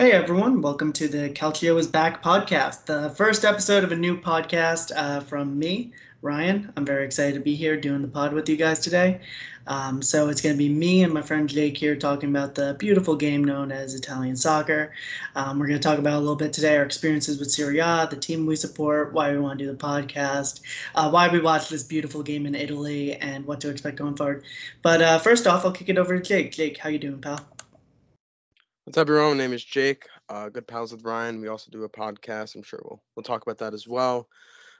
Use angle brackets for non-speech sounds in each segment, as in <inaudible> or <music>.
Hey everyone, welcome to the Calcio is Back podcast, the first episode of a new podcast uh, from me, Ryan. I'm very excited to be here doing the pod with you guys today. Um, so it's going to be me and my friend Jake here talking about the beautiful game known as Italian soccer. Um, we're going to talk about a little bit today our experiences with Serie A, the team we support, why we want to do the podcast, uh, why we watched this beautiful game in Italy, and what to expect going forward. But uh, first off, I'll kick it over to Jake. Jake, how you doing, pal? What's up, everyone? My name is Jake. Uh, good pals with Ryan. We also do a podcast. I'm sure we'll we'll talk about that as well.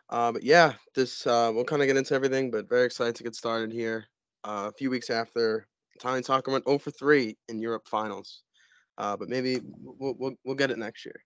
Uh, but yeah, this uh, we'll kind of get into everything. But very excited to get started here. Uh, a few weeks after Italian soccer went 0 for 3 in Europe finals, uh, but maybe we'll, we'll we'll get it next year.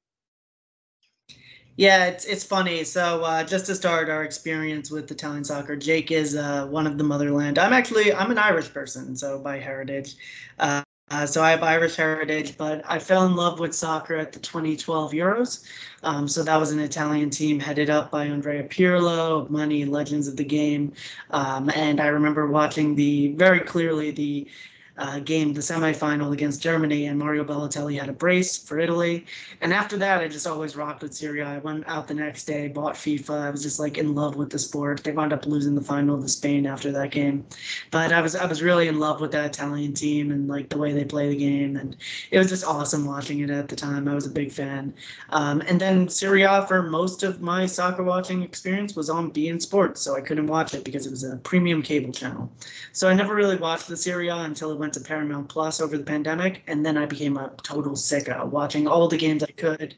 Yeah, it's it's funny. So uh, just to start our experience with Italian soccer, Jake is uh, one of the motherland. I'm actually I'm an Irish person, so by heritage. Uh, uh, so I have Irish heritage, but I fell in love with soccer at the 2012 Euros. Um, so that was an Italian team headed up by Andrea Pirlo, Money, legends of the game. Um, and I remember watching the very clearly the uh, game, the semifinal against Germany, and Mario Balotelli had a brace for Italy. And after that, I just always rocked with Serie A. I went out the next day, bought FIFA. I was just like in love with the sport. They wound up losing the final to Spain after that game, but I was I was really in love with that Italian team and like the way they play the game, and it was just awesome watching it at the time. I was a big fan. Um, and then Serie A for most of my soccer watching experience was on beIN Sports, so I couldn't watch it because it was a premium cable channel. So I never really watched the Serie A until it went to Paramount Plus over the pandemic, and then I became a total sicko, watching all the games I could,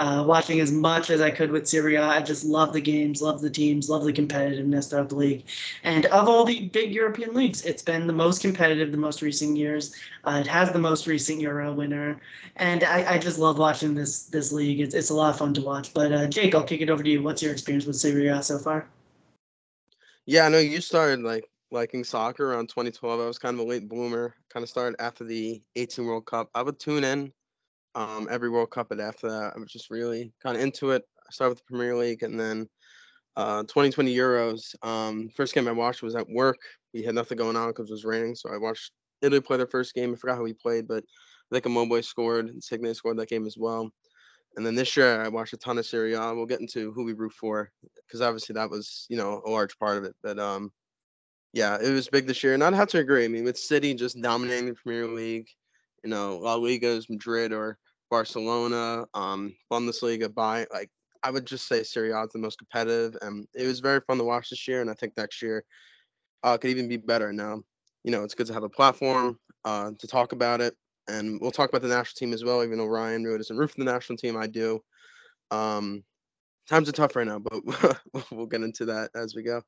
uh, watching as much as I could with Serie A. I just love the games, love the teams, love the competitiveness of the league. And of all the big European leagues, it's been the most competitive the most recent years. Uh, it has the most recent Euro winner, and I, I, just love watching this this league. It's, it's a lot of fun to watch. But uh, Jake, I'll kick it over to you. What's your experience with Serie A so far? Yeah, I know you started like liking soccer around 2012. I was kind of a late bloomer. Kind of started after the 18 World Cup. I would tune in um, every World Cup, but after that, I was just really kind of into it. I started with the Premier League, and then uh, 2020 Euros. Um, first game I watched was at work. We had nothing going on because it was raining, so I watched Italy play their first game. I forgot how we played, but I think Immobile scored and Insigne scored that game as well. And then this year I watched a ton of Serie A. We'll get into who we root for because obviously that was you know a large part of it. But um, yeah, it was big this year, and I'd have to agree. I mean, with City just dominating the Premier League, you know, La Liga's Madrid or Barcelona, um, Bundesliga by like I would just say Serie A is the most competitive, and it was very fun to watch this year. And I think next year uh, could even be better. Now, you know, it's good to have a platform uh, to talk about it, and we'll talk about the national team as well. Even though Ryan really doesn't root for the national team, I do. Um, times are tough right now, but <laughs> we'll get into that as we go.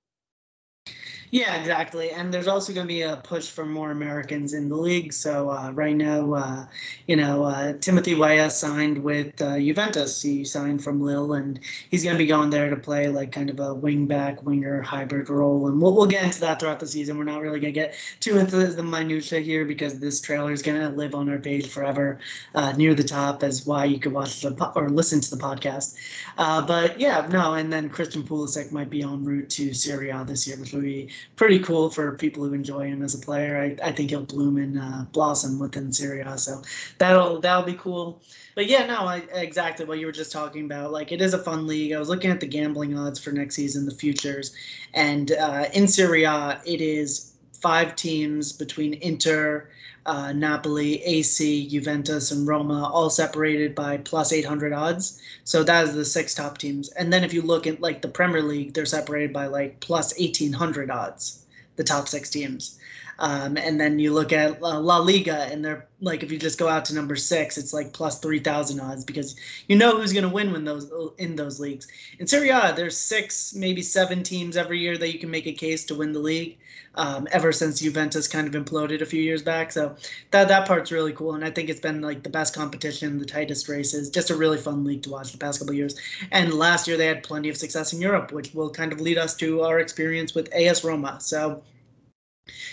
Yeah, exactly. And there's also going to be a push for more Americans in the league. So uh, right now, uh, you know, uh, Timothy Weah signed with uh, Juventus. He signed from Lille, and he's going to be going there to play like kind of a wing back, winger hybrid role. And we'll, we'll get into that throughout the season. We're not really going to get too into the minutia here because this trailer is going to live on our page forever, uh, near the top as why you could watch the po- or listen to the podcast. Uh, but yeah, no. And then Christian Pulisic might be en route to Serie A this year, which will be pretty cool for people who enjoy him as a player. I, I think he'll bloom and uh, blossom within Serie A, so that'll that'll be cool. But yeah, no, I, exactly what you were just talking about. Like it is a fun league. I was looking at the gambling odds for next season, the futures, and uh, in Serie A, it is five teams between Inter uh, Napoli, AC, Juventus, and Roma, all separated by plus 800 odds. So that is the six top teams. And then if you look at like the Premier League, they're separated by like plus 1800 odds, the top six teams. Um, and then you look at La Liga, and they're like, if you just go out to number six, it's like plus three thousand odds because you know who's going to win when those in those leagues. In Serie A, there's six, maybe seven teams every year that you can make a case to win the league. Um, ever since Juventus kind of imploded a few years back, so that that part's really cool, and I think it's been like the best competition, the tightest races, just a really fun league to watch the past couple years. And last year they had plenty of success in Europe, which will kind of lead us to our experience with AS Roma. So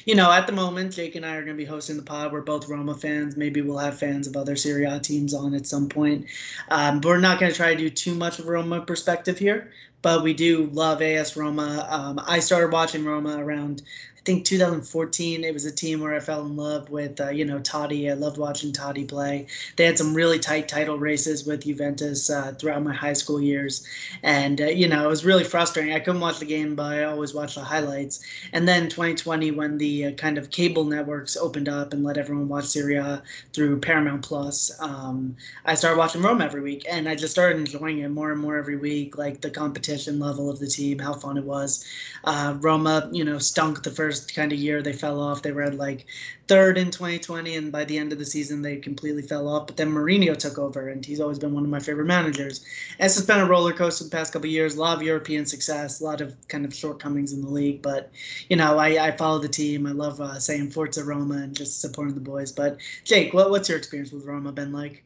you know, at the moment, Jake and I are going to be hosting the pod. We're both Roma fans. Maybe we'll have fans of other Serie A teams on at some point. Um, but we're not going to try to do too much of a Roma perspective here. But we do love AS Roma. Um, I started watching Roma around I think 2014. It was a team where I fell in love with, uh, you know, Totti. I loved watching Totti play. They had some really tight title races with Juventus uh, throughout my high school years, and uh, you know, it was really frustrating. I couldn't watch the game, but I always watched the highlights. And then 2020, when the uh, kind of cable networks opened up and let everyone watch Serie A through Paramount Plus, um, I started watching Rome every week, and I just started enjoying it more and more every week. Like the competition level of the team, how fun it was. Uh, Roma, you know, stunk the first kind of year they fell off. They were like third in 2020, and by the end of the season they completely fell off. But then Mourinho took over, and he's always been one of my favorite managers. And it's just been a roller coaster the past couple years. A lot of European success, a lot of kind of shortcomings in the league. But you know, I, I follow the team. I love uh, saying Forza Roma and just supporting the boys. But Jake, what, what's your experience with Roma been like?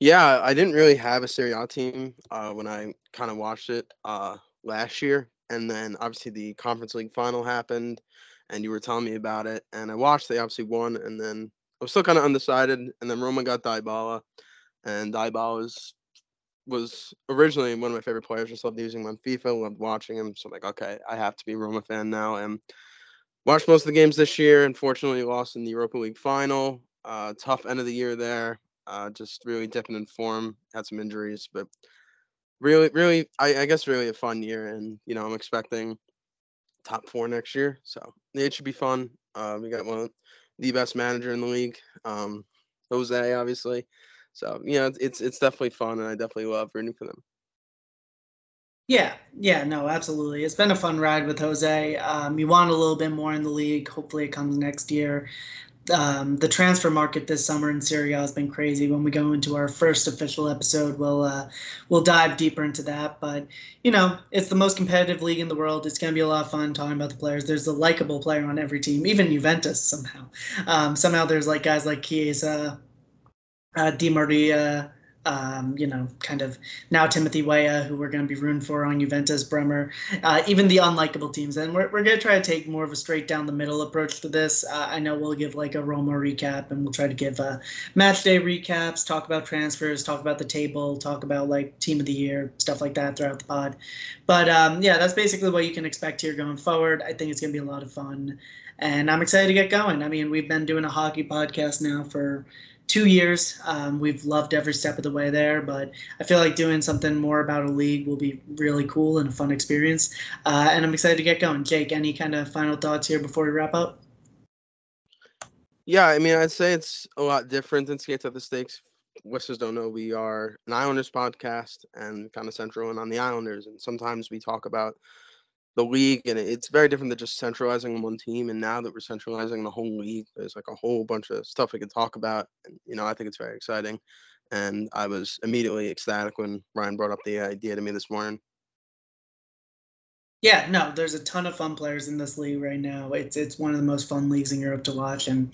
Yeah, I didn't really have a Serie A team uh, when I kind of watched it uh, last year and then obviously the conference league final happened and you were telling me about it and i watched they obviously won and then i was still kind of undecided and then roma got Dybala, and Dybala was was originally one of my favorite players just loved using him on fifa loved watching him so i'm like okay i have to be a roma fan now and watched most of the games this year unfortunately lost in the europa league final uh, tough end of the year there uh, just really dipping in form had some injuries but really, really, I, I guess really a fun year, and you know I'm expecting top four next year, so it should be fun. Uh, we got one of the best manager in the league, um, Jose, obviously. So you know it's, it's definitely fun, and I definitely love rooting for them. Yeah, yeah, no, absolutely. It's been a fun ride with Jose. Um, you want a little bit more in the league. Hopefully, it comes next year um, the transfer market this summer in Serie A has been crazy. When we go into our first official episode, we'll uh, we'll dive deeper into that. But you know, it's the most competitive league in the world. It's going to be a lot of fun talking about the players. There's a likable player on every team, even Juventus somehow. Um, somehow there's like guys like Chiesa, uh, Di Maria, um, you know, kind of now Timothy Weah, who we're going to be rooting for on Juventus, Bremer, uh, even the unlikable teams. And we're, we're going to try to take more of a straight down the middle approach to this. Uh, I know we'll give like a Roma recap and we'll try to give uh, match day recaps, talk about transfers, talk about the table, talk about like team of the year, stuff like that throughout the pod. But um, yeah, that's basically what you can expect here going forward. I think it's going to be a lot of fun. And I'm excited to get going. I mean, we've been doing a hockey podcast now for two years. Um, we've loved every step of the way there, but I feel like doing something more about a league will be really cool and a fun experience. Uh, and I'm excited to get going. Jake, any kind of final thoughts here before we wrap up? Yeah, I mean, I'd say it's a lot different than Skates at the Stakes. Listeners don't know we are an Islanders podcast and kind of central and on the Islanders, and sometimes we talk about the league, and it's very different than just centralizing one team. And now that we're centralizing the whole league, there's like a whole bunch of stuff we can talk about. And you know, I think it's very exciting. And I was immediately ecstatic when Ryan brought up the idea to me this morning. Yeah, no, there's a ton of fun players in this league right now. It's it's one of the most fun leagues in Europe to watch, and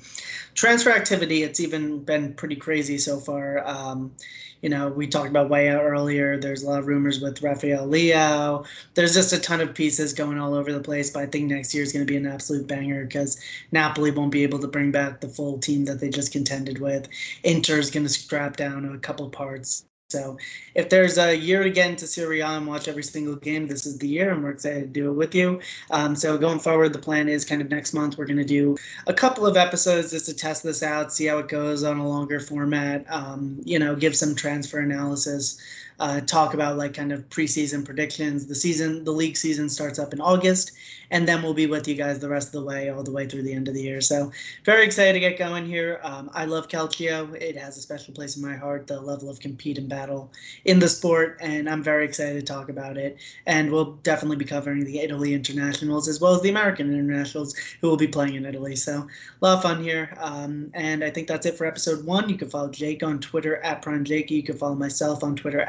transfer activity. It's even been pretty crazy so far. Um, you know, we talked about Weah earlier. There's a lot of rumors with Rafael Leão. There's just a ton of pieces going all over the place. But I think next year is going to be an absolute banger because Napoli won't be able to bring back the full team that they just contended with. Inter is going to scrap down a couple parts. So if there's a year again to Serie A and watch every single game, this is the year, and we're excited to do it with you. Um, so going forward, the plan is kind of next month we're going to do a couple of episodes just to test this out, see how it goes on a longer format. Um, you know, give some transfer analysis uh, talk about like kind of preseason predictions. The season, the league season starts up in August, and then we'll be with you guys the rest of the way, all the way through the end of the year. So very excited to get going here. Um, I love Calcio. It has a special place in my heart. The level of compete and battle in the sport, and I'm very excited to talk about it. And we'll definitely be covering the Italy internationals as well as the American internationals who will be playing in Italy. So a lot of fun here. Um, and I think that's it for episode one. You can follow Jake on Twitter at Prime. You can follow myself on Twitter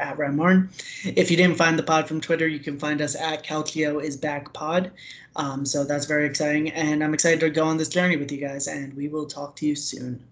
If you didn't find the pod from Twitter, you can find us at Calcio is back pod. Um, so that's very exciting, and I'm excited to go on this journey with you guys. And we will talk to you soon.